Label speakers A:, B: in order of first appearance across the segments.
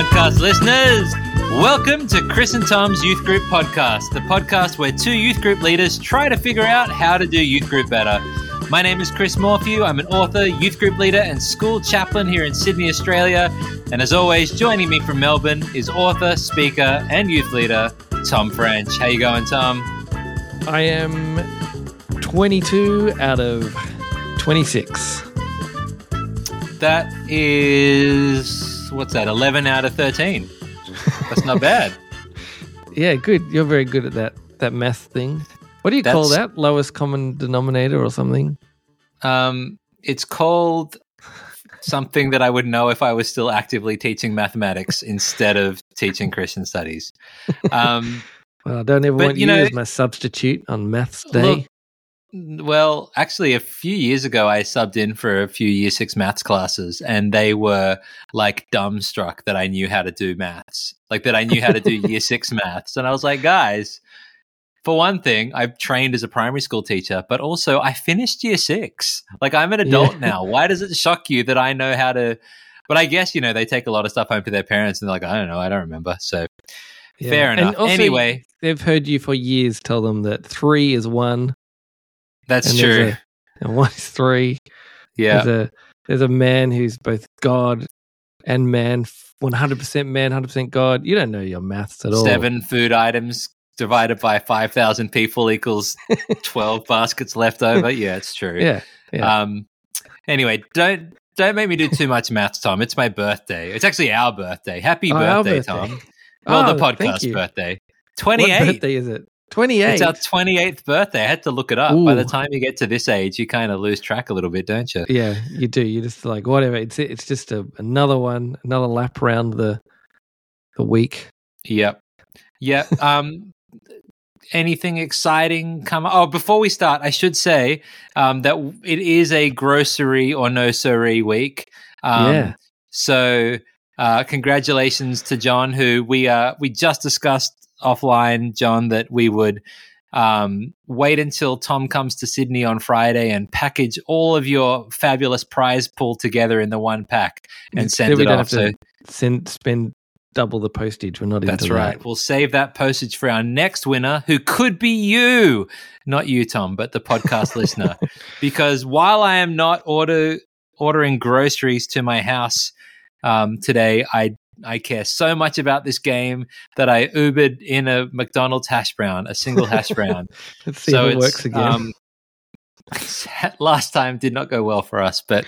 A: podcast listeners. Welcome to Chris and Tom's Youth Group Podcast, the podcast where two youth group leaders try to figure out how to do youth group better. My name is Chris Morphew. I'm an author, youth group leader, and school chaplain here in Sydney, Australia. And as always, joining me from Melbourne is author, speaker, and youth leader Tom French. How you going, Tom?
B: I am 22 out of 26.
A: That is what's that? 11 out of 13. That's not bad.
B: Yeah, good. You're very good at that that math thing. What do you call that? Lowest common denominator or something?
A: Um, it's called something that I would know if I was still actively teaching mathematics instead of teaching Christian studies. Um,
B: Well, I don't ever
A: But,
B: want
A: you
B: you,
A: know-
B: as my substitute on maths day.
A: Look, well, actually, a few years ago, I subbed in for a few year six maths classes, and they were like dumbstruck that I knew how to do maths, like that I knew how to do year six maths. And I was like, guys, for one thing, I've trained as a primary school teacher, but also I finished year six. Like I'm an adult
B: Yeah.
A: now. Why does it shock you that I know how to? But I guess, you know, they take a lot of stuff home to their parents and they're like, I don't know, I don't remember. So
B: Yeah.
A: fair enough.
B: also,
A: Anyway,
B: they've heard you for years tell them that three is one,
A: that's
B: and
A: true.
B: a- and one is three.
A: yeah.
B: There's a there's a man who's both God and man, 100% man, 100% God. You don't know your maths at all.
A: Seven food items divided by 5,000 people equals 12 baskets left over. Yeah, it's true.
B: Yeah. Yeah.
A: Um, anyway, don't don't make me do too much maths, Tom. It's my birthday. It's actually our birthday. Happy
B: Oh,
A: birthday,
B: birthday.
A: Tom. Well,
B: Oh,
A: the podcast birthday.
B: What birthday is it? 28.
A: It's our 28th birthday. I had to look it up. By the time you get to this age, you kind of lose track a little bit, don't you?
B: Yeah, you do. You just like whatever. It's it's just a, another one, another lap around the the week.
A: Yep. Yep. Um, anything exciting come? Oh, before we start, I should say um, that it is a grocery or no siree week. Um,
B: Yeah.
A: So, uh, congratulations to John, who we uh, we just discussed offline, John, that we would um, wait until Tom comes to Sydney on Friday and package all of your fabulous prize pool together in the one pack and send
B: we
A: it
B: don't
A: off.
B: have
A: So
B: to send spend double the postage. We're not
A: that's right.
B: that.
A: We'll save that postage for our next winner, who could be you, not you, Tom, but the podcast listener. Because while I am not order ordering groceries to my house um, today, I I care so much about this game that I Ubered in a McDonald's hash brown, a single hash brown.
B: Let's see
A: so
B: if it works again.
A: Um, last time did not go well for us, but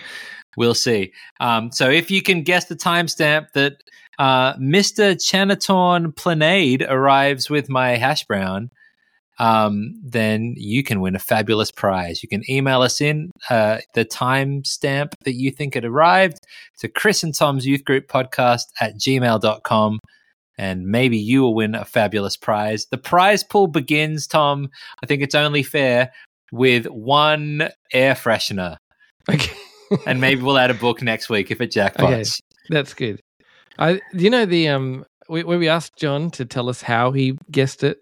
A: we'll see. Um, so if you can guess the timestamp that uh, Mr. Chanatorn Planade arrives with my hash brown, um, then you can win a fabulous prize. You can email us in uh, the timestamp that you think it arrived to Chris and Tom's Youth Group Podcast at gmail.com. And maybe you will win a fabulous prize. The prize pool begins, Tom. I think it's only fair with one air freshener.
B: okay.
A: And maybe we'll add a book next week if it jackpots.
B: That's good. I you know the um we, when we asked John to tell us how he guessed it,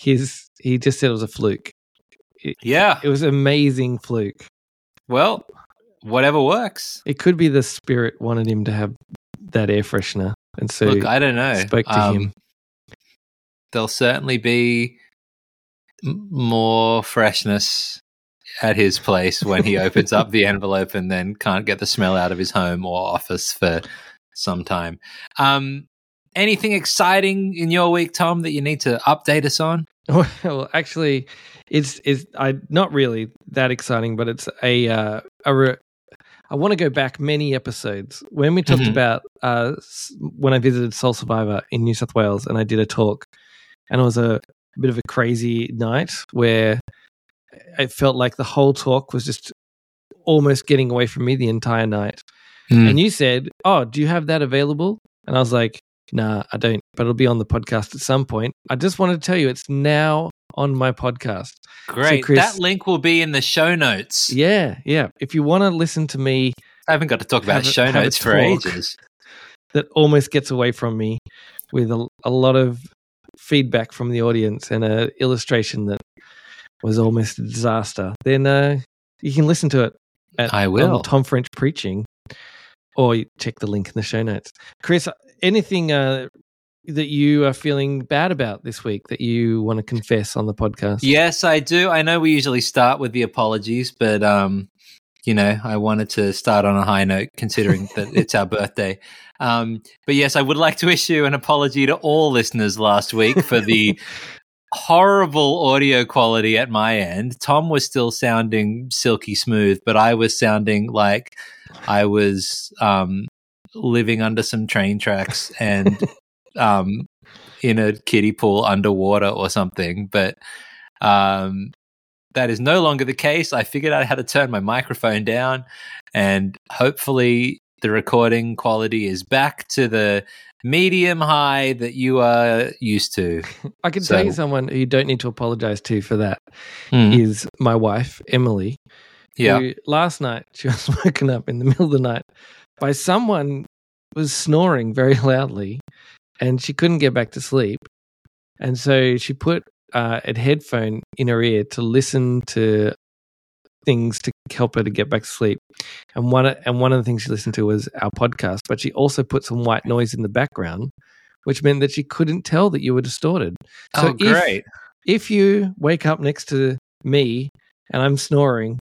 B: his he just said it was a fluke.
A: Yeah.
B: It was amazing fluke.
A: Well, whatever works.
B: It could be the spirit wanted him to have that air freshener, and so
A: Look, I don't know.
B: spoke to
A: Um,
B: him.
A: There'll certainly be more freshness at his place when he opens up the envelope and then can't get the smell out of his home or office for some time. Um, anything exciting in your week, Tom, that you need to update us on?
B: Well, actually, it's it's I not really that exciting, but it's a uh, a re- I want to go back many episodes when we talked
A: Mhm.
B: about uh, when I visited Soul Survivor in New South Wales, and I did a talk, and it was a bit of a crazy night where it felt like the whole talk was just almost getting away from me the entire night.
A: Mm.
B: And you said, "Oh, do you have that available?" And I was like, "Nah, I don't, but it'll be on the podcast at some point." I just wanted to tell you it's now on my podcast.
A: Great.
B: Chris-
A: that link will be in the show notes.
B: Yeah, yeah. If you want to listen to me
A: I haven't got to talk about
B: a-
A: show notes for ages.
B: that almost gets away from me with a, a lot of feedback from the audience and an illustration that was almost a disaster, then uh, you can listen to it at
A: I will.
B: Tom French Preaching or you check the link in the show notes. Chris, anything uh, that you are feeling bad about this week that you want to confess on the podcast?
A: Yes, I do. I know we usually start with the apologies, but um, you know, I wanted to start on a high note considering that it's our birthday. Um, but yes, I would like to issue an apology to all listeners last week for the horrible audio quality at my end. Tom was still sounding silky smooth, but I was sounding like I was um, living under some train tracks and um, in a kiddie pool underwater or something. But um, that is no longer the case. I figured out how to turn my microphone down, and hopefully, the recording quality is back to the medium high that you are used to.
B: I can
A: So-
B: tell you someone you don't need to apologize to for that
A: Mm.
B: is my wife, Emily.
A: Yeah.
B: last night she was woken up in the middle of the night by someone was snoring very loudly and she couldn't get back to sleep. And so she put uh, a headphone in her ear to listen to things to help her to get back to sleep. And one of, and one of the things she listened to was our podcast but she also put some white noise in the background which meant that she couldn't tell that you were distorted. So
A: oh,
B: if-
A: great.
B: if you wake up next to me and I'm snoring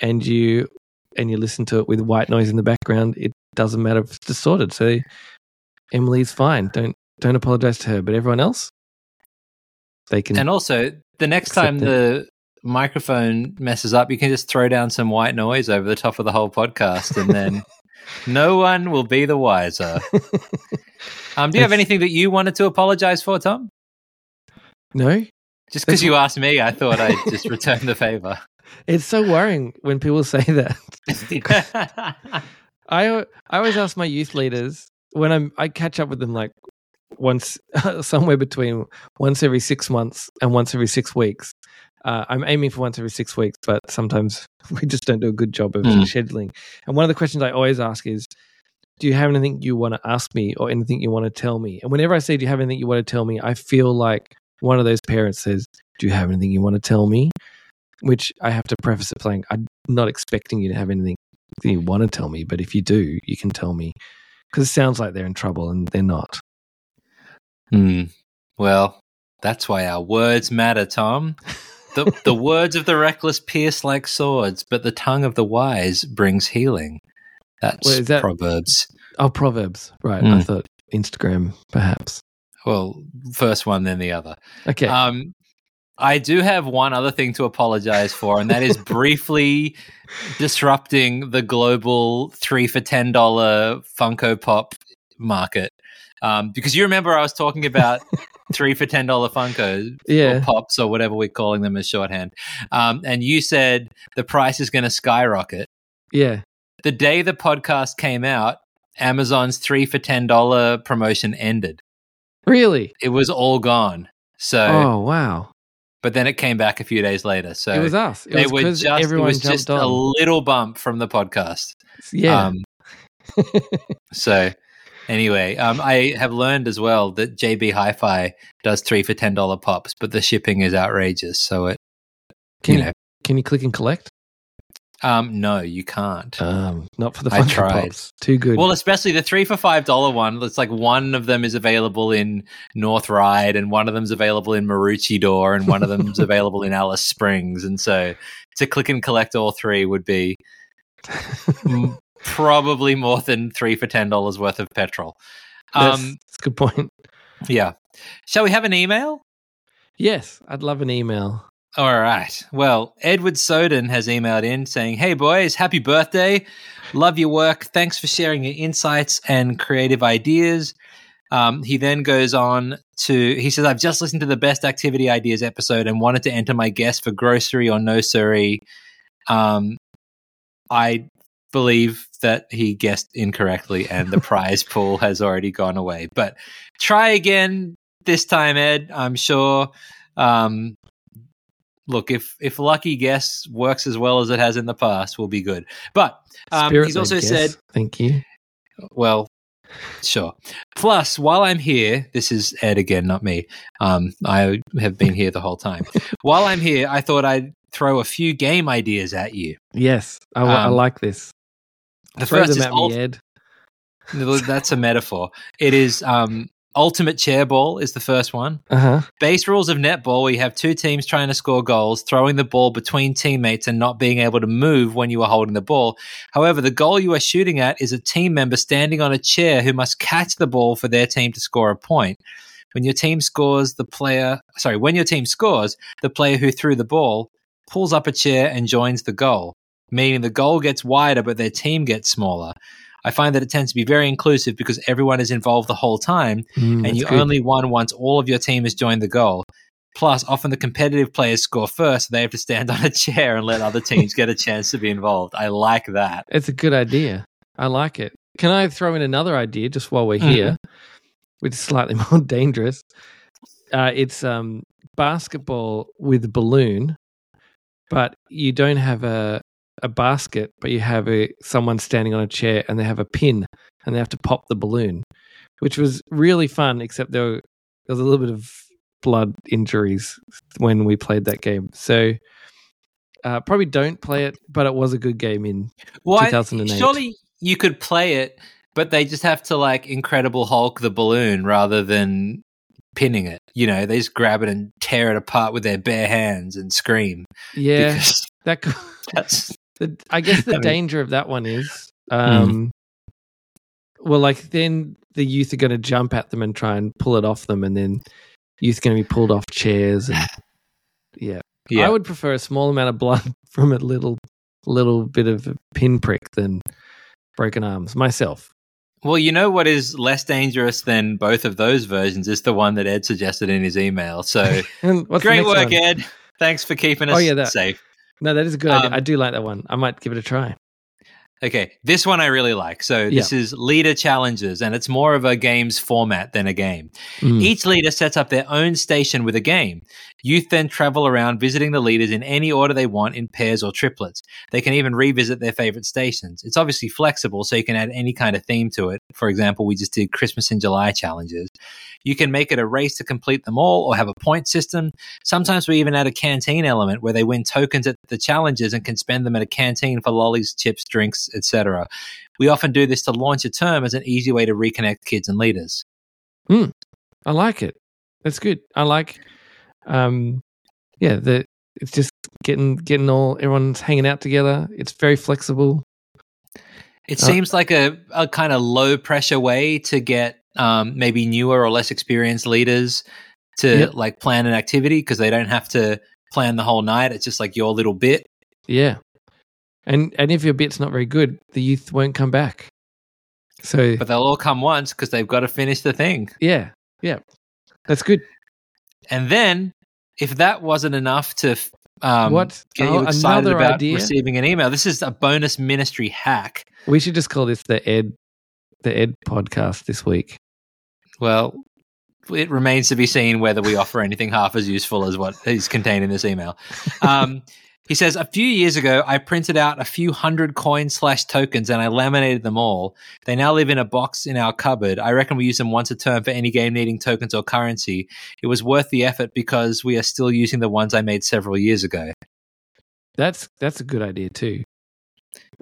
B: and you and you listen to it with white noise in the background, it doesn't matter if it's distorted. So Emily's fine. Don't don't apologize to her, but everyone else they can
A: And also, the next time the microphone messes up, you can just throw down some white noise over the top of the whole podcast, and then no one will be the wiser. Um, do you have anything that you wanted to apologize for, Tom?
B: No?
A: Just because you asked me, I thought I'd just return the favor.
B: It's so worrying when people say that. I I always ask my youth leaders when I'm I catch up with them like once somewhere between once every six months and once every six weeks. Uh, I'm aiming for once every six weeks, but sometimes we just don't do a good job of
A: Mm.
B: scheduling. And one of the questions I always ask is, "Do you have anything you want to ask me, or anything you want to tell me?" And whenever I say, "Do you have anything you want to tell me?" I feel like one of those parents says, "Do you have anything you want to tell me?" Which I have to preface it saying, "I'm not expecting you to have anything you want to tell me, but if you do, you can tell me." Because it sounds like they're in trouble, and they're not.
A: Hmm. Well, that's why our words matter, Tom. The, the words of the reckless pierce like swords, but the tongue of the wise brings healing. That's
B: is that-
A: Proverbs.
B: Oh, Proverbs. Right. I
A: Hmm.
B: thought Instagram, perhaps.
A: Well, first one, then the other.
B: Okay.
A: Um, I do have one other thing to apologize for, and that is briefly disrupting the global three for ten dollar Funko Pop market. Um, because you remember I was talking about three for ten dollar Funkos,
B: Yeah.
A: or pops, or whatever we're calling them as shorthand. Um, and you said the price is going to skyrocket.
B: yeah.
A: The day the podcast came out, Amazon's three for ten dollar promotion ended.
B: Really?
A: It was all gone. So
B: oh, wow.
A: But then it came back a few days later. So
B: it was us. It
A: they
B: was 'cause
A: just it
B: everyone
A: was
B: jumped
A: just
B: on.
A: a little bump from the podcast.
B: yeah.
A: Um, so anyway, um, I have learned as well that JB Hi-Fi does three for ten dollar pops, but the shipping is outrageous. So it,
B: can
A: you
B: you,
A: know,
B: can you click and collect?
A: Um, no, you can't.
B: Um, not for the
A: I tried.
B: Pops. Too good.
A: Well, especially the three for five dollar one. It's like one of them is available in North Ryde, and one of them's available in Maroochydore, and one of them's available in Alice Springs. And so, to click and collect all three would be probably more than three for ten dollars worth of petrol.
B: that's,
A: Um,
B: that's a good point.
A: yeah. Shall we have an email?
B: Yes, I'd love an email.
A: All right. Well, Edward Soden has emailed in saying, Hey, boys, happy birthday. Love your work. Thanks for sharing your insights and creative ideas. Um, he then goes on to, he says, I've just listened to the Best Activity Ideas episode and wanted to enter my guess for grocery or no siree. Um, I believe that he guessed incorrectly and the prize pool has already gone away. But try again this time, Ed. I'm sure. Um, look, if if lucky guess works as well as it has in the past, we'll be good. But um, he's also
B: led
A: said.
B: Thank you.
A: well, sure. Plus, while I'm here, this is Ed again, not me. Um, I have been here the whole time. while I'm here, I thought I'd throw a few game ideas at you.
B: Yes, I, wa- I
A: Um,
B: like this.
A: The
B: Throw
A: first
B: them
A: is
B: me, Ed.
A: That's a metaphor. It is um, ultimate chair ball is the first one.
B: Uh huh.
A: Base rules of netball, where you have two teams trying to score goals, throwing the ball between teammates and not being able to move when you are holding the ball. However, the goal you are shooting at is a team member standing on a chair who must catch the ball for their team to score a point. When your team scores, the player, sorry, when your team scores, the player who threw the ball pulls up a chair and joins the goal, meaning the goal gets wider but their team gets smaller. I find that it tends to be very inclusive because everyone is involved the whole time
B: Mm,
A: and you
B: good.
A: only won once all of your team has joined the goal. Plus, often the competitive players score first, so they have to stand on a chair and let other teams get a chance to be involved. I like that.
B: It's a good idea. I like it. Can I throw in another idea just while we're
A: Mhm.
B: here, which is slightly more dangerous? Uh, it's um, basketball with balloon, but you don't have a a basket, but you have a someone standing on a chair and they have a pin and they have to pop the balloon, which was really fun. Except there, were, there was a little bit of blood injuries when we played that game, so. Uh, probably don't play it, but it was a good game in
A: Why?
B: 2008.
A: Surely you could play it, but they just have to like Incredible Hulk the balloon rather than pinning it. You know, they just grab it and tear it apart with their bare hands and scream.
B: Yeah,
A: Because
B: that. could-
A: that's
B: the, I guess the
A: I mean-
B: danger of that one is, um, well, like then the youth are going to jump at them and try and pull it off them, and then youth going to be pulled off chairs. And, yeah.
A: yeah.
B: I would prefer a small amount of blood from a little, little bit of a pinprick than broken arms myself.
A: Well, you know what is less dangerous than both of those versions is the one that Ed suggested in his email. So
B: And what's the
A: great work,
B: one?
A: Ed. Thanks for keeping us
B: Oh, yeah, that-
A: safe.
B: No, that is a good idea.
A: Um,
B: I do like that one. I might give it a try.
A: Okay, this one I really like. So this is leader challenges, and it's more of a game's format than a game.
B: Mm.
A: Each leader sets up their own station with a game. Youth then travel around visiting the leaders in any order they want in pairs or triplets. They can even revisit their favorite stations. It's obviously flexible, so you can add any kind of theme to it. For example, we just did Christmas in July challenges. You can make it a race to complete them all or have a point system. Sometimes we even add a canteen element where they win tokens at the challenges and can spend them at a canteen for lollies, chips, drinks, etc. We often do this to launch a term as an easy way to reconnect kids and leaders. Hmm.
B: I like it. That's good. I like, um, yeah, the it's just getting getting all everyone's hanging out together. It's very flexible.
A: It
B: Uh,
A: seems like a, a kind of low pressure way to get um, maybe newer or less experienced leaders to
B: Yep.
A: like plan an activity because they don't have to plan the whole night. It's just like your little bit.
B: Yeah, and and if your bit's not very good, the youth won't come back. So
A: But they'll all come once because they've got to finish the thing.
B: yeah, yeah, that's good.
A: And then, if that wasn't enough to um,
B: What?
A: get
B: Oh,
A: you excited about
B: idea?
A: receiving an email, this is a bonus ministry hack.
B: We should just call this the Ed the Ed podcast this week.
A: Well, it remains to be seen whether we offer anything half as useful as what is contained in this email. Um, he says, A few years ago, I printed out a few hundred coins slash tokens and I laminated them all. They now live in a box in our cupboard. I reckon we use them once a term for any game needing tokens or currency. It was worth the effort because we are still using the ones I made several years ago.
B: That's that's a good idea too.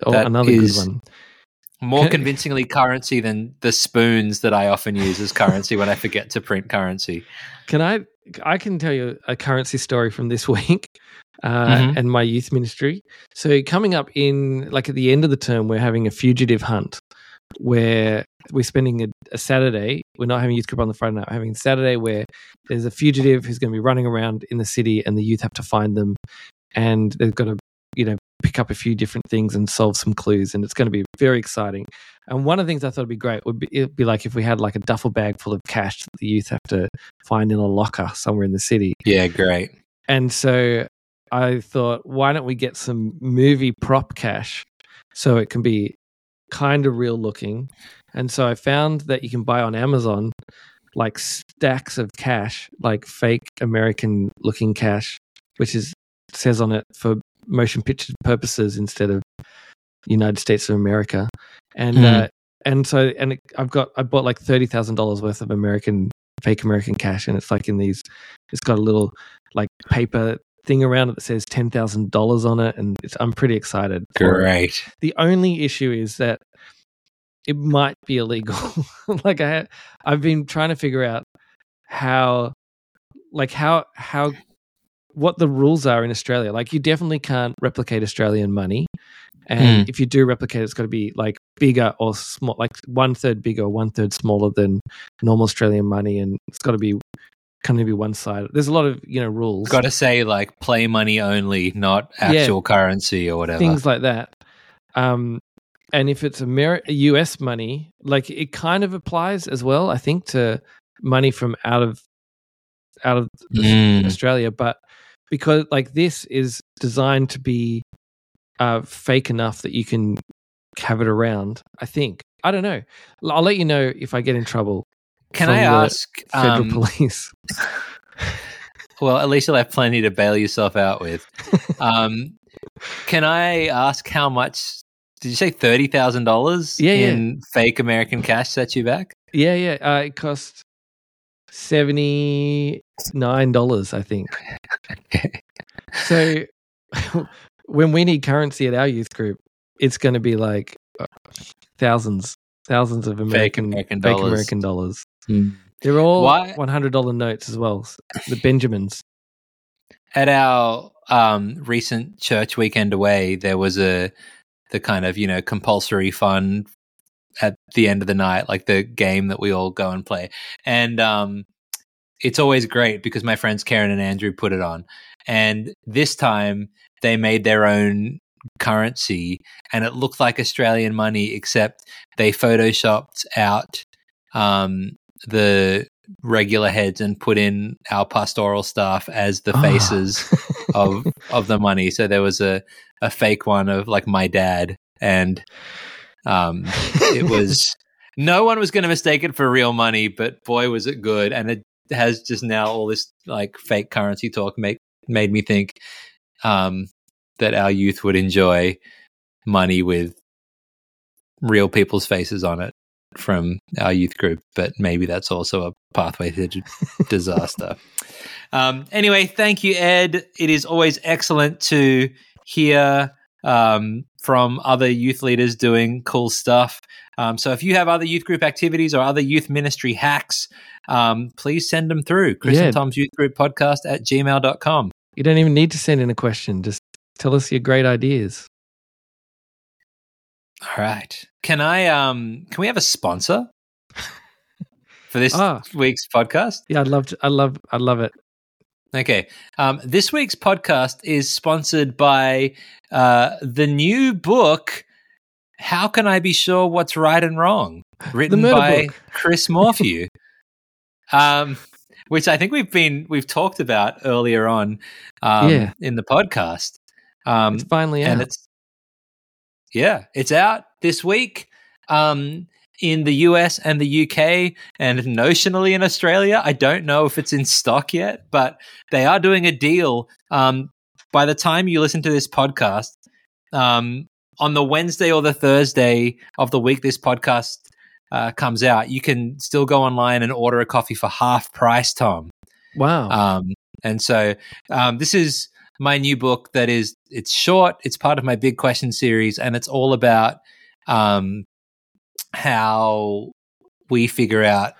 B: Oh,
A: That
B: another
A: is-
B: good one.
A: More convincingly currency than the spoons that I often use as currency when I forget to print currency.
B: Can I? I can tell you a currency story from this week uh,
A: Mhm.
B: and my youth ministry. So coming up in like at the end of the term, we're having a fugitive hunt where we're spending a, a Saturday. We're not having youth group on the Friday night. We're having a Saturday where there's a fugitive who's going to be running around in the city, and the youth have to find them, and they've got to you know pick up a few different things and solve some clues, and it's going to be very exciting. And one of the things I thought would be great would be it'd be like if we had like a duffel bag full of cash that the youth have to find in a locker somewhere in the city.
A: Yeah, great.
B: And so I thought, why don't we get some movie prop cash so it can be kind of real looking? And so I found that you can buy on Amazon like stacks of cash, like fake American looking cash, which is says on it for motion picture purposes instead of United States of America. And
A: Hmm.
B: uh, and so and it, I've got I bought like thirty thousand dollars worth of American fake American cash, and it's like in these. It's got a little like paper thing around it that says ten thousand dollars on it, and it's, I'm pretty excited.
A: Great.
B: The only issue is that it might be illegal. like I, I've been trying to figure out how, like how how what the rules are in Australia. Like you definitely can't replicate Australian money, and
A: Mm.
B: if you do replicate, it's got to be like bigger or small, like one third bigger, one third smaller than normal Australian money, and it's got to be kind of be one side. There's a lot of you know rules,
A: Got to say like play money only, not
B: Yeah.
A: actual currency or whatever.
B: things like that. Um, and if it's Ameri- US money, like it kind of applies as well, I think, to money from out of out of
A: Mm.
B: Australia, but because like this is designed to be uh, fake enough that you can have it around. I think I don't know. I'll let you know if I get in trouble.
A: Can I ask?
B: Federal
A: um,
B: police.
A: well, at least you'll have plenty to bail yourself out with. Um, can I ask how much? Did you say thirty thousand dollars
B: Yeah, yeah.
A: in fake American cash set you back?
B: yeah, yeah. Uh, it cost seventy nine dollars, I think. So when we need currency at our youth group, it's going to be like uh, thousands, thousands of American
A: American
B: fake
A: dollars.
B: American dollars.
A: Hmm.
B: They're all
A: Why-
B: one hundred dollar notes as well. The Benjamins.
A: At our um, recent church weekend away, there was a the kind of you know compulsory fun at the end of the night, like the game that we all go and play, and um, it's always great because my friends Karen and Andrew put it on, and this time they made their own currency, and it looked like Australian money, except they photoshopped out um, the regular heads and put in our pastoral staff as the
B: Ah.
A: faces of of the money. So there was a a fake one of like my dad, and um, it was no one was going to mistake it for real money, but boy was it good, and it has just now all this like fake currency talk make made me think um, that our youth would enjoy money with real people's faces on it from our youth group, but maybe that's also a pathway to disaster. Um, anyway, thank you, Ed. It is always excellent to hear um, from other youth leaders doing cool stuff. Um, so if you have other youth group activities or other youth ministry hacks, um, please send them through. Chris
B: Yeah.
A: and Tom's Youth Group Podcast at gmail.com.
B: You don't even need to send in a question. Just tell us your great ideas.
A: All right. Can I um can we have a sponsor for this
B: Ah.
A: week's podcast?
B: Yeah, I'd love to. I love. I love it.
A: Okay. Um, this week's podcast is sponsored by uh, the new book, How Can I Be Sure What's Right and Wrong? Written by
B: Book.
A: Chris Morphew. um, which I think we've been we've talked about earlier on um,
B: Yeah.
A: in the podcast. Um,
B: It's finally out.
A: and it's yeah, it's out this week um, in the US and the UK, and notionally in Australia. I don't know if it's in stock yet, but they are doing a deal. Um, by the time you listen to this podcast, um, on the Wednesday or the Thursday of the week this podcast uh, comes out, you can still go online and order a coffee for half price, Tom.
B: wow.
A: Um, and so um, this is my new book that is it's short. It's part of my big question series, and it's all about um, how we figure out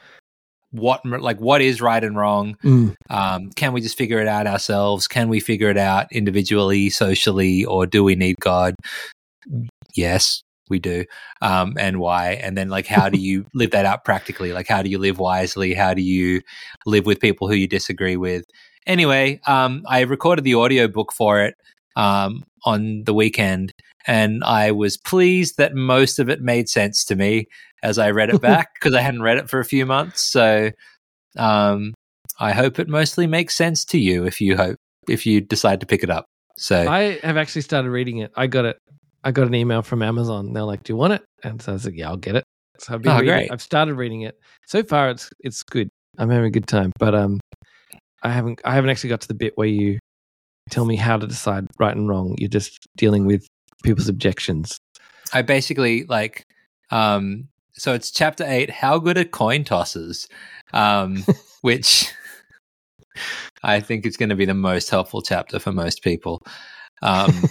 A: what like what is right and wrong.
B: Mm.
A: Um, can we just figure it out ourselves? Can we figure it out individually, socially, or do we need God? Yes, we do. Um, and why? And then, like, how do you live that out practically? Like, how do you live wisely? How do you live with people who you disagree with? Anyway, um, I recorded the audiobook for it um, on the weekend, and I was pleased that most of it made sense to me as I read it back because I hadn't read it for a few months. So, um, I hope it mostly makes sense to you if you hope if you decide to pick it up. So,
B: I have actually started reading it. I got it. I got an email from Amazon. They're like, "Do you want it?" And so I was like, "Yeah, I'll get it." So I've been
A: Oh,
B: reading
A: great.
B: I've started reading it. So far, it's it's good. I'm having a good time. But um, I haven't I haven't actually got to the bit where you tell me how to decide right and wrong. You're just dealing with people's objections.
A: I basically like um so it's chapter 8 how good are coin tosses um which I think is going to be the most helpful chapter for most people. Um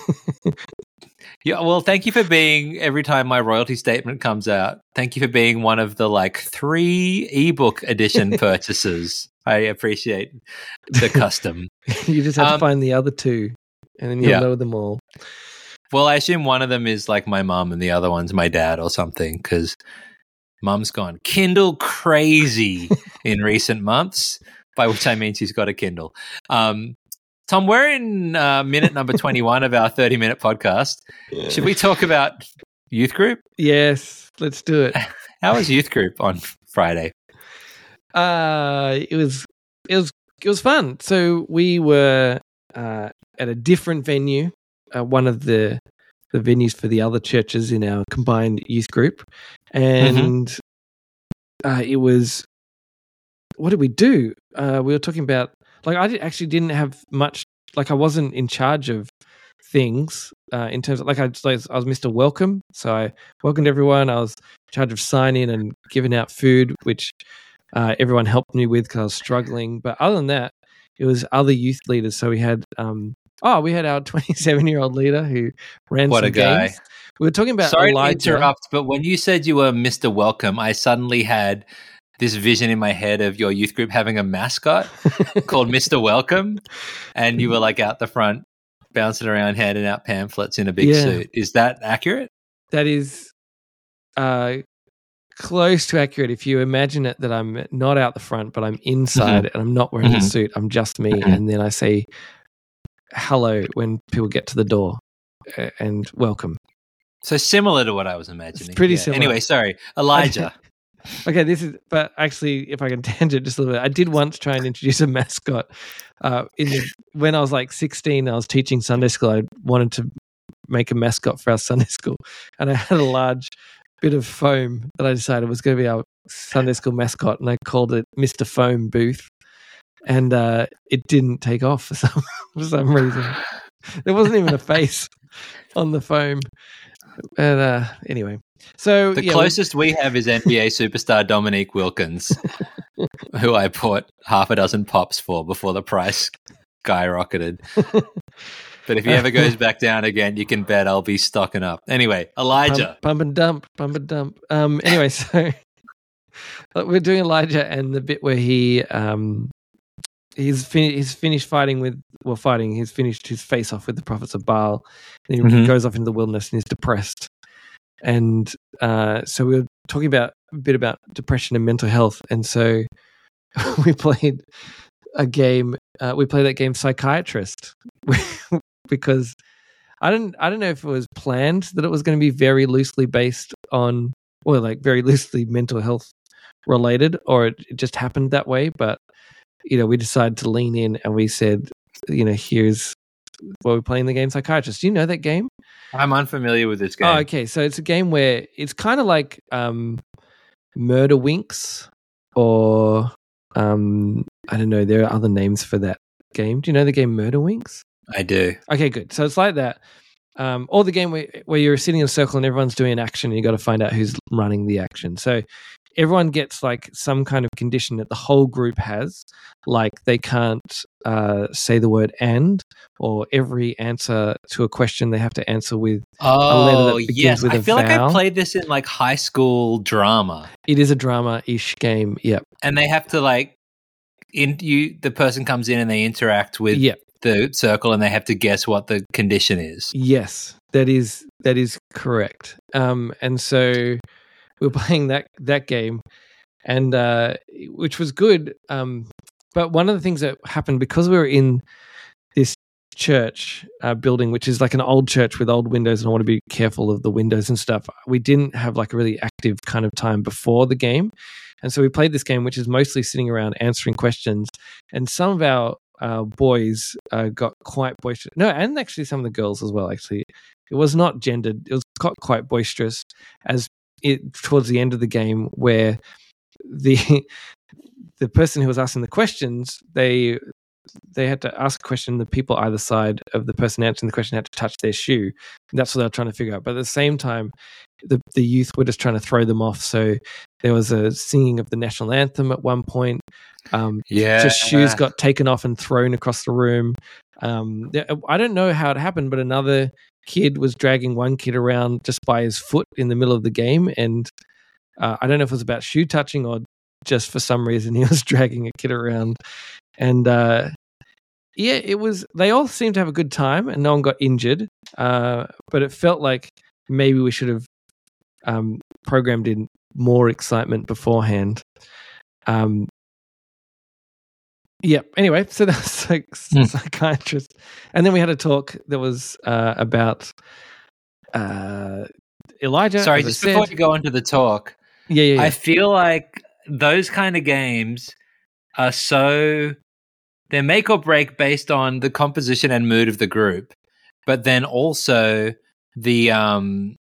A: Yeah, well, thank you for being every time my royalty statement comes out. Thank you for being one of the like three ebook edition purchases. I appreciate the custom.
B: you just have
A: Um,
B: to find the other two, and then you'll
A: yeah.
B: know them all.
A: Well, I assume one of them is like my mum and the other one's my dad or something because mum's gone Kindle crazy in recent months, by which I mean she's got a Kindle. Um, Tom, we're in uh, minute number 21 of our 30 minute podcast. Should we talk about youth group?
B: Yes, let's do it.
A: How was youth group on Friday?
B: Uh, it was it was it was fun. So we were uh, at a different venue, uh, one of the the venues for the other churches in our combined youth group, and uh, it was. What did we do? Uh, we were talking about like I actually didn't have much. Like I wasn't in charge of things uh, in terms of like I, I was Mr. Welcome, so I welcomed everyone. I was in charge of signing and giving out food, which uh, everyone helped me with because I was struggling. But other than that, it was other youth leaders. So we had um oh we had our 27 year old leader who ran
A: What
B: some
A: a guy.
B: games. We were talking about
A: Sorry
B: Elijah.
A: to interrupt, but when you said you were Mr. Welcome, I suddenly had this vision in my head of your youth group having a mascot called Mr. Welcome, and you were like out the front bouncing around, handing out pamphlets in a big
B: Yeah.
A: suit. Is that accurate?
B: that is uh close to accurate if you imagine it that I'm not out the front but I'm inside and I'm not wearing a
A: Mhm.
B: suit I'm just me
A: Mhm.
B: and then I say hello when people get to the door and welcome
A: So similar to what I was imagining.
B: pretty similar.
A: Anyway, sorry, Elijah.
B: okay this is but actually if I can tangent just a little bit I did once try and introduce a mascot uh in the, when I was like 16 I was teaching Sunday school I wanted to make a mascot for our Sunday school and I had a large bit of foam that I decided was going to be our Sunday school mascot, and I called it Mister Foam Booth, and uh, it didn't take off for some for some reason. There wasn't even a face on the foam. And uh, anyway, so
A: The
B: yeah, we-
A: closest we have is NBA superstar Dominique Wilkins, who I bought half a dozen pops for before the price skyrocketed. But if he ever goes back down again, you can bet I'll be stocking up. Anyway, Elijah.
B: Pump, pump and dump, pump and dump. Um. Anyway, so we're doing Elijah and the bit where he um he's fin- he's finished fighting with well fighting he's finished his face off with the prophets of Baal and he
A: Mhm.
B: goes off into the wilderness and he's depressed and uh so we were talking about a bit about depression and mental health and so we played a game uh, we played that game psychiatrist because I don't I don't know if it was planned that it was going to be very loosely based on or like very loosely mental health related or it, it just happened that way but you know we decided to lean in and we said you know here's what we're playing the game psychiatrist. Do you know that game?
A: I'm unfamiliar with this game.
B: oh okay. So it's a game where it's kind of like um murder winks or um i don't know there are other names for that game. Do you know the game murder winks
A: I do.
B: Okay, good. So it's like that. Um, or the game where, where you're sitting in a circle and everyone's doing an action and you got to find out who's running the action. So everyone gets like some kind of condition that the whole group has, like they can't uh, say the word and, or every answer to a question they have to answer with. A letter that
A: Oh,
B: begins
A: yes.
B: with
A: I
B: a
A: feel like I
B: vowel.
A: played this in like high school drama,
B: It is a drama ish game. Yep.
A: and they have to like. In you, the person comes in and they interact with
B: Yep.
A: The circle, and they have to guess what the condition is.
B: Yes, that is that is correct. Um, and so we were playing that that game, and uh, which was good. Um, but one of the things that happened because we were in this church uh, building, which is like an old church with old windows, and I want to be careful of the windows and stuff. We didn't have like a really active kind of time before the game, and so we played this game, which is mostly sitting around answering questions. And some of our uh, boys uh, got quite boisterous. No, and actually some of the girls as well. Actually, it was not gendered. It was quite, quite boisterous as it towards the end of the game where the the person who was asking the questions they they had to ask a question the people either side of the person answering the question had to touch their shoe that's what they were trying to figure out but at the same time the, the youth were just trying to throw them off so there was a singing of the national anthem at one point um,
A: Yeah,
B: just shoes got taken off and thrown across the room. Um, I don't know how it happened, but another kid was dragging one kid around just by his foot in the middle of the game, and uh, I don't know if it was about shoe touching or just for some reason he was dragging a kid around, and uh, yeah, it was. They all seemed to have a good time, and no one got injured. Uh, but it felt like maybe we should have um, programmed in more excitement beforehand. Um, yeah. Anyway, so that's like
A: Hmm.
B: psychiatrist, and then we had a talk that was uh, about uh, Elijah.
A: Sorry, just before you go into the talk,
B: yeah, yeah, yeah.
A: I feel like those kind of games are so they're make or break based on the composition and mood of the group, but then also the um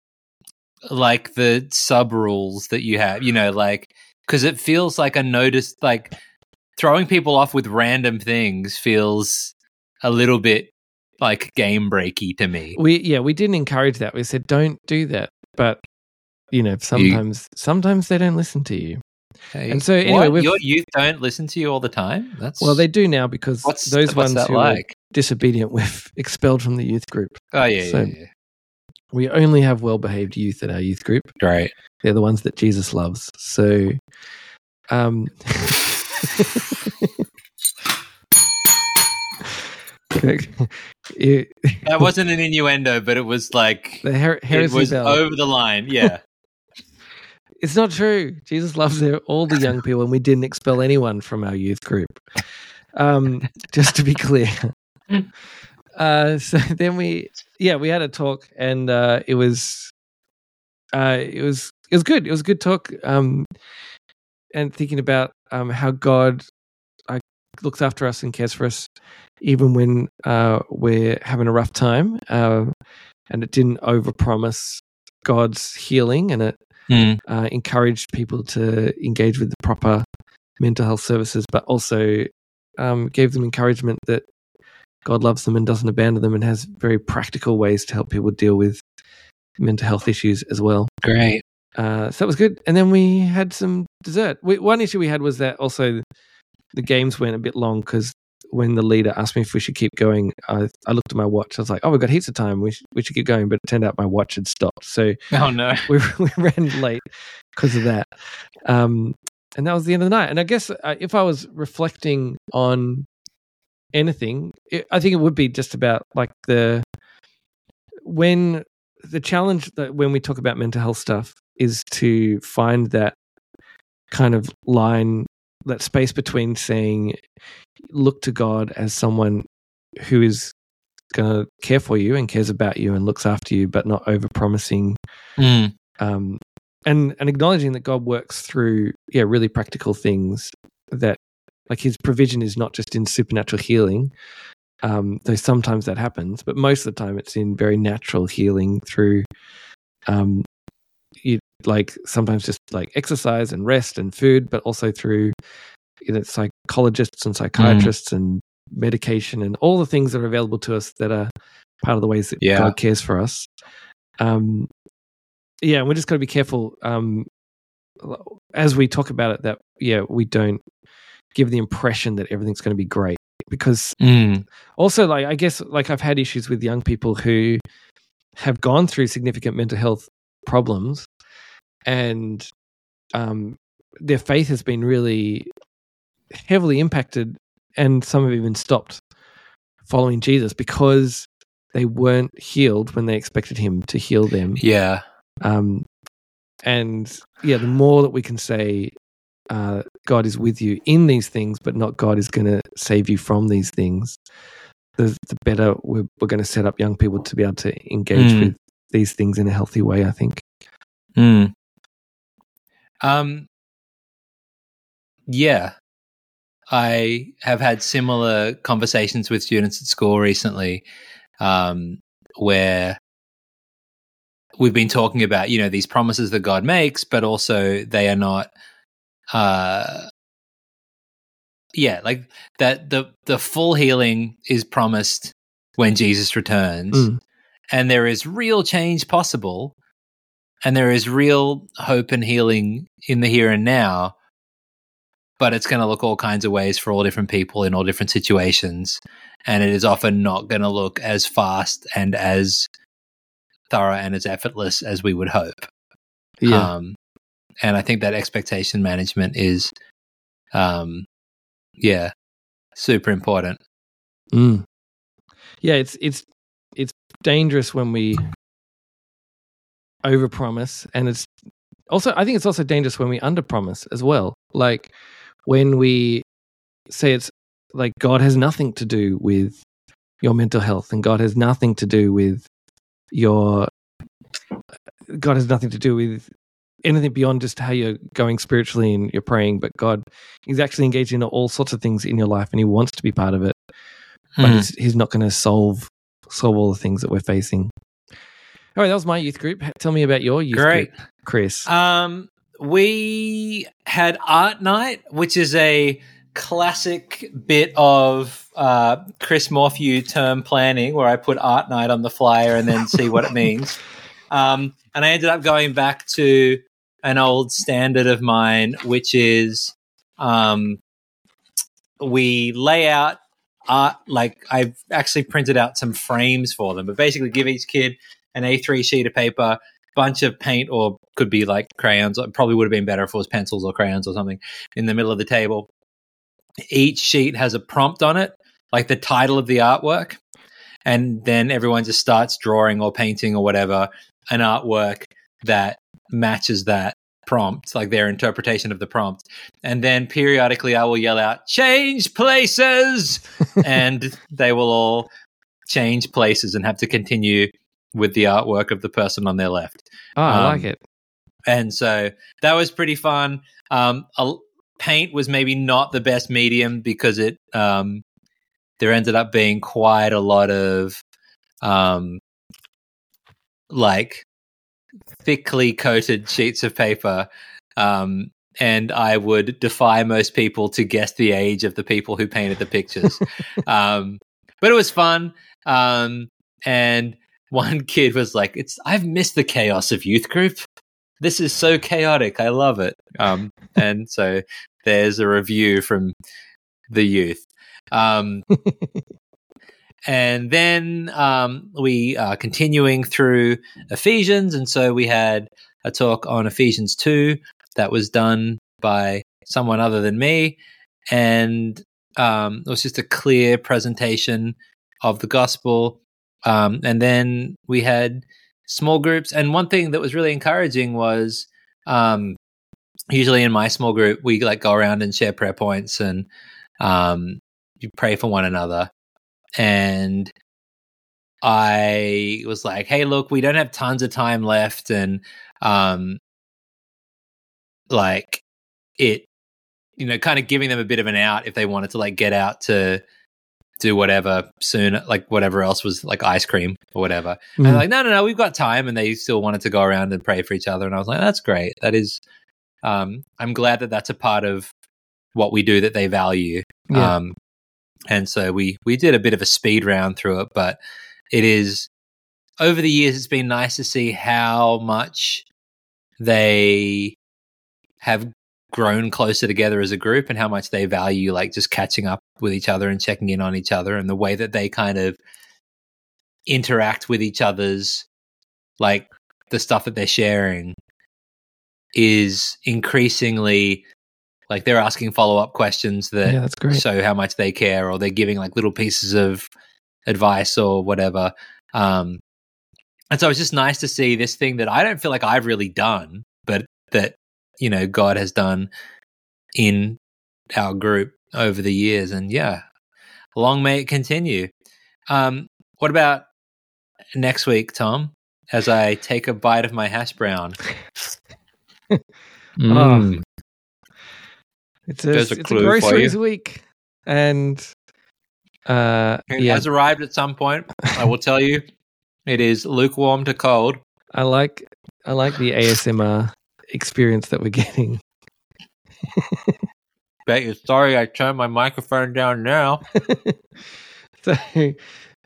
A: like the sub rules that you have, you know, like because it feels like a notice like throwing people off with random things feels a little bit like game breaky to me.
B: we yeah we didn't encourage that. We said don't do that, but you know sometimes sometimes they don't listen to you.
A: Hey,
B: And so, anyway,
A: your youth don't listen to you all the time. That's
B: Well, they do now because those ones
A: that
B: who are
A: like?
B: disobedient we've expelled from the youth group.
A: Oh yeah,
B: So-
A: yeah, yeah.
B: We only have well-behaved youth at our youth group.
A: Great.
B: They're the ones that Jesus loves. So, um, it,
A: That wasn't an innuendo, but it was like
B: the her-
A: it was
B: bell.
A: over the line. Yeah.
B: It's not true. Jesus loves all the young people, and we didn't expel anyone from our youth group. Um, just to be clear. Uh, so then we, yeah, we had a talk, and uh, it was, uh, it was, it was good. It was a good talk. Um, and thinking about um how God uh, looks after us and cares for us, even when uh we're having a rough time. Um, and it didn't overpromise God's healing, and it
A: Mm.
B: uh, encouraged people to engage with the proper mental health services, but also um, gave them encouragement that God loves them and doesn't abandon them and has very practical ways to help people deal with mental health issues as well.
A: Great.
B: Uh, so that was good. And then we had some dessert. We, one issue we had was that also the games went a bit long because when the leader asked me if we should keep going, I, I looked at my watch. I was like, oh, we've got heaps of time. We, sh- we should keep going. But it turned out my watch had stopped. So
A: Oh no.
B: we, we ran late because of that. Um, and that was the end of the night. And I guess uh, if I was reflecting on anything, it, I think it would be just about like the when the challenge that when we talk about mental health stuff is to find that kind of line, that space between saying, look to God as someone who is going to care for you and cares about you and looks after you, but not over promising
A: Mm.
B: um, and and acknowledging that God works through yeah really practical things that like His provision is not just in supernatural healing, um, though sometimes that happens, but most of the time it's in very natural healing through, um, like sometimes just like exercise and rest and food, but also through you know psychologists and psychiatrists and medication and all the things that are available to us that are part of the ways that
A: Yeah.
B: God cares for us. Um, yeah, and we just got to be careful um, as we talk about it that yeah we don't give the impression that everything's going to be great because
A: Mm.
B: also like I guess like I've had issues with young people who have gone through significant mental health problems and um, their faith has been really heavily impacted and some have even stopped following Jesus because they weren't healed when they expected him to heal them
A: Yeah.
B: um, and yeah, the more that we can say, uh, God is with you in these things, but not God is going to save you from these things, the, the better we're, we're going to set up young people to be able to engage
A: Mm.
B: with these things in a healthy way, I think.
A: Mm. Um. Yeah, I have had similar conversations with students at school recently, um, where we've been talking about you know these promises that God makes, but also they are not. Uh, yeah, like that. The the full healing is promised when Jesus returns,
B: Mm.
A: and there is real change possible and there is real hope and healing in the here and now but it's going to look all kinds of ways for all different people in all different situations and it is often not going to look as fast and as thorough and as effortless as we would hope.
B: Yeah.
A: Um, and I think that expectation management is, um, yeah, super important.
B: Mm. Yeah, it's it's it's dangerous when we overpromise, and it's also I think it's also dangerous when we underpromise as well. Like when we say it's like God has nothing to do with your mental health, and God has nothing to do with your God has nothing to do with anything beyond just how you're going spiritually and you're praying, but God is actually engaged in all sorts of things in your life and He wants to be part of it. But
A: Hmm.
B: he's, he's not going to solve solve all the things that we're facing. All right, that was my youth group. Tell me about your youth
A: Great.
B: group, Chris.
A: Um, we had art night, which is a classic bit of uh, Chris Morphew term planning, where I put art night on the flyer and then see what it means. Um, and I ended up going back to an old standard of mine, which is um, we lay out art. Like I've actually printed out some frames for them, but basically give each kid an A3 sheet of paper, bunch of paint, or could be like crayons. It probably would have been better if it was pencils or crayons or something in the middle of the table. Each sheet has a prompt on it, like the title of the artwork. And then everyone just starts drawing or painting or whatever an artwork that matches that prompt, like their interpretation of the prompt. And then periodically I will yell out, change places. and they will all change places and have to continue with the artwork of the person on their left.
B: oh, I
A: um,
B: like it.
A: And so that was pretty fun. Um, a, paint was maybe not the best medium because it um, there ended up being quite a lot of um, like thickly coated sheets of paper. Um, and I would defy most people to guess the age of the people who painted the pictures. um, but it was fun. Um, and one kid was like, "It's I've missed the chaos of youth group. This is so chaotic. I love it." Um, and so there's a review from the youth. Um, and then um, we are continuing through Ephesians, and so we had a talk on Ephesians two that was done by someone other than me, and um, it was just a clear presentation of the gospel. Um, and then we had small groups, and one thing that was really encouraging was um, usually in my small group we like go around and share prayer points and um, you pray for one another. And I was like, "Hey, look, we don't have tons of time left, and um, like it, you know, kind of giving them a bit of an out if they wanted to like get out to do whatever soon, like whatever else was like ice cream or whatever." And
B: Mm.
A: they're like, "No, no, no, we've got time," and they still wanted to go around and pray for each other, and I was like, "That's great. That is, um, I'm glad that that's a part of what we do that they value."
B: Yeah.
A: Um, and so we we did a bit of a speed round through it, but it is over the years it's been nice to see how much they have grown closer together as a group and how much they value like just catching up with each other and checking in on each other and the way that they kind of interact with each other's like the stuff that they're sharing is increasingly like they're asking follow-up questions that
B: yeah, that's great.
A: show how much they care or they're giving like little pieces of advice or whatever um and so it's just nice to see this thing that i don't feel like i've really done but that you know god has done in our group over the years and yeah long may it continue. Um what about next week tom as i take a bite of my hash brown?
B: Mm. It's a,
A: There's a
B: it's
A: clue
B: a groceries week, and uh,
A: it
B: yeah,
A: has arrived at some point i will tell you. It is lukewarm to cold.
B: I like I like the ASMR experience that we're getting.
A: bet you're sorry i turned my microphone down now
B: so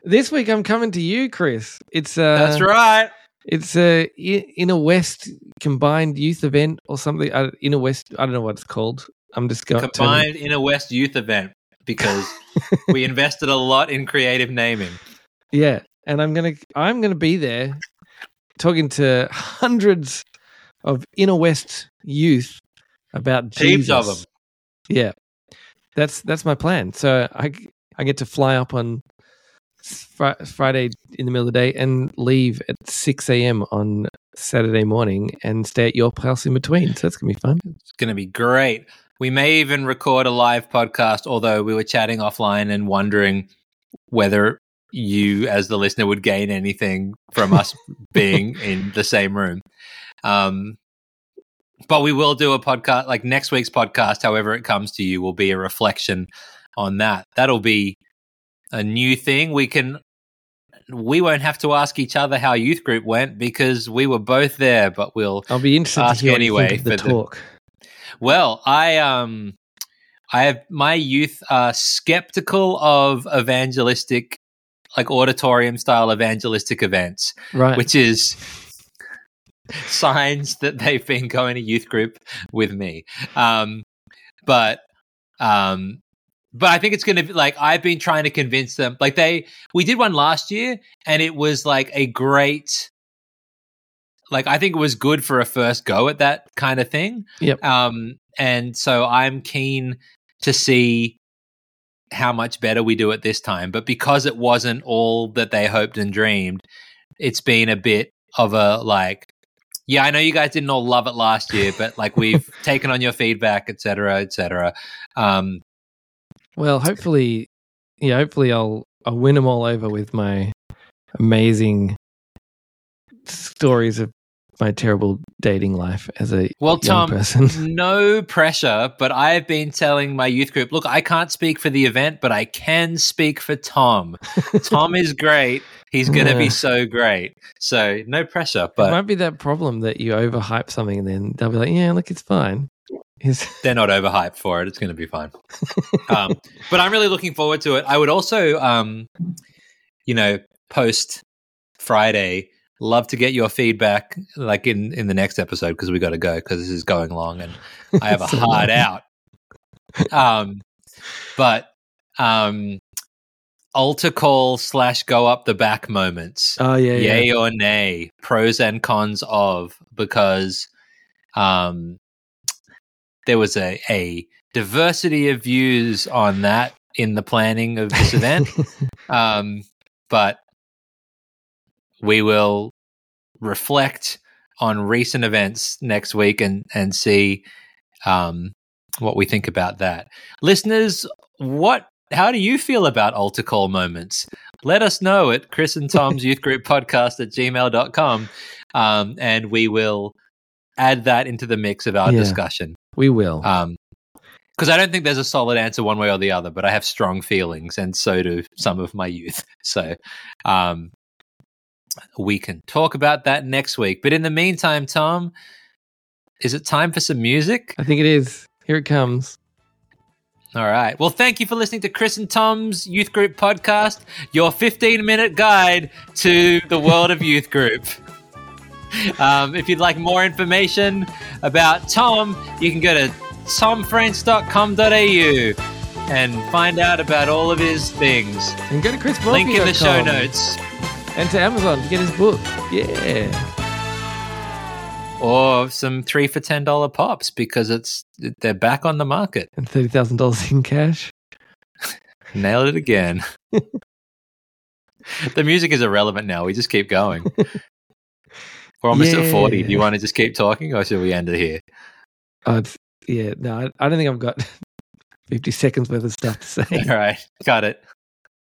B: this week I'm coming to you, Chris. It's uh,
A: that's right
B: It's a inner west combined youth event or something. Uh, inner west, I don't know what it's called. I'm just going
A: combined in a west youth event because we invested a lot in creative naming
B: Yeah, and I'm gonna I'm gonna be there talking to hundreds of inner west youth about
A: Heaps
B: Jesus.
A: of 'em.
B: Yeah, that's that's my plan. So I I get to fly up on fri- Friday in the middle of the day and leave at six a.m. on Saturday morning and stay at your house in between. So that's gonna be fun.
A: It's going to be great. We may even record a live podcast, although we were chatting offline and wondering whether you, as the listener, would gain anything from us being in the same room. Um, but we will do a podcast, like next week's podcast, however it comes to you, will be a reflection on that. That'll be a new thing. We can. We won't have to ask each other how youth group went because we were both there, but we'll
B: I'll be interested
A: Ask
B: to hear
A: anyway
B: what you think of
A: for
B: the
A: the-
B: talk.
A: Well, I um I have my youth are skeptical of evangelistic like auditorium style evangelistic events,
B: Right.
A: which is signs that they've been going to youth group with me. Um but um but I think it's going to be like I've been trying to convince them. Like they we did one last year and it was like a great like I think it was good for a first go at that kind of thing.
B: Yep.
A: Um, and so I'm keen to see how much better we do it this time. But because it wasn't all that they hoped and dreamed, it's been a bit of a like, yeah, I know you guys didn't all love it last year, but like we've taken on your feedback, et cetera, et cetera. Um,
B: Well, hopefully, yeah, hopefully I'll I'll win them all over with my amazing stories of my terrible dating life as a
A: well, Tom,
B: person.
A: no pressure, but I've been telling my youth group, look, I can't speak for the event, but I can speak for Tom. Tom is great. He's going to
B: Yeah.
A: be so great. So no pressure, But it
B: might be that problem that you overhype something and then they'll be like, "Yeah, look, it's fine."
A: They're not overhyped for it. It's going to be fine. um, but I'm really looking forward to it. I would also, um, you know, post Friday, love to get your feedback, like in in the next episode because we got to go because this is going long and I have a hard out. Um, but um, altar call slash go up the back moments.
B: Oh yeah, yeah.
A: yay or nay pros and cons of because um there was a a diversity of views on that in the planning of this event um but we will reflect on recent events next week and and see um what we think about that listeners what how do you feel about altar call moments let us know at Chris and Tom's Youth Group Podcast at gmail.com. Um, and we will add that into the mix of our
B: Yeah.
A: discussion.
B: we will.
A: Um, because I don't think there's a solid answer one way or the other, but I have strong feelings, and so do some of my youth. So, um, we can talk about that next week. But in the meantime, Tom, is it time for some music?
B: I think it is. Here it comes.
A: All right. Well, thank you for listening to Chris and Tom's Youth Group podcast, your 15 minute guide to the world of youth group. Um, if you'd like more information about Tom, you can go to tomfrench.com.au and find out about all of his things.
B: And go to Chris
A: Link in the show notes.
B: and to Amazon to get his book. Yeah.
A: Or some three for ten dollar pops because it's they're back on the market.
B: And thirty thousand dollars in cash.
A: Nailed it again. the music is irrelevant now. We just keep going. We're almost at 40. Do you want to just keep talking or should we end it here?
B: It's, yeah. No, I, I don't think I've got fifty seconds worth of stuff to say.
A: All right. Got it.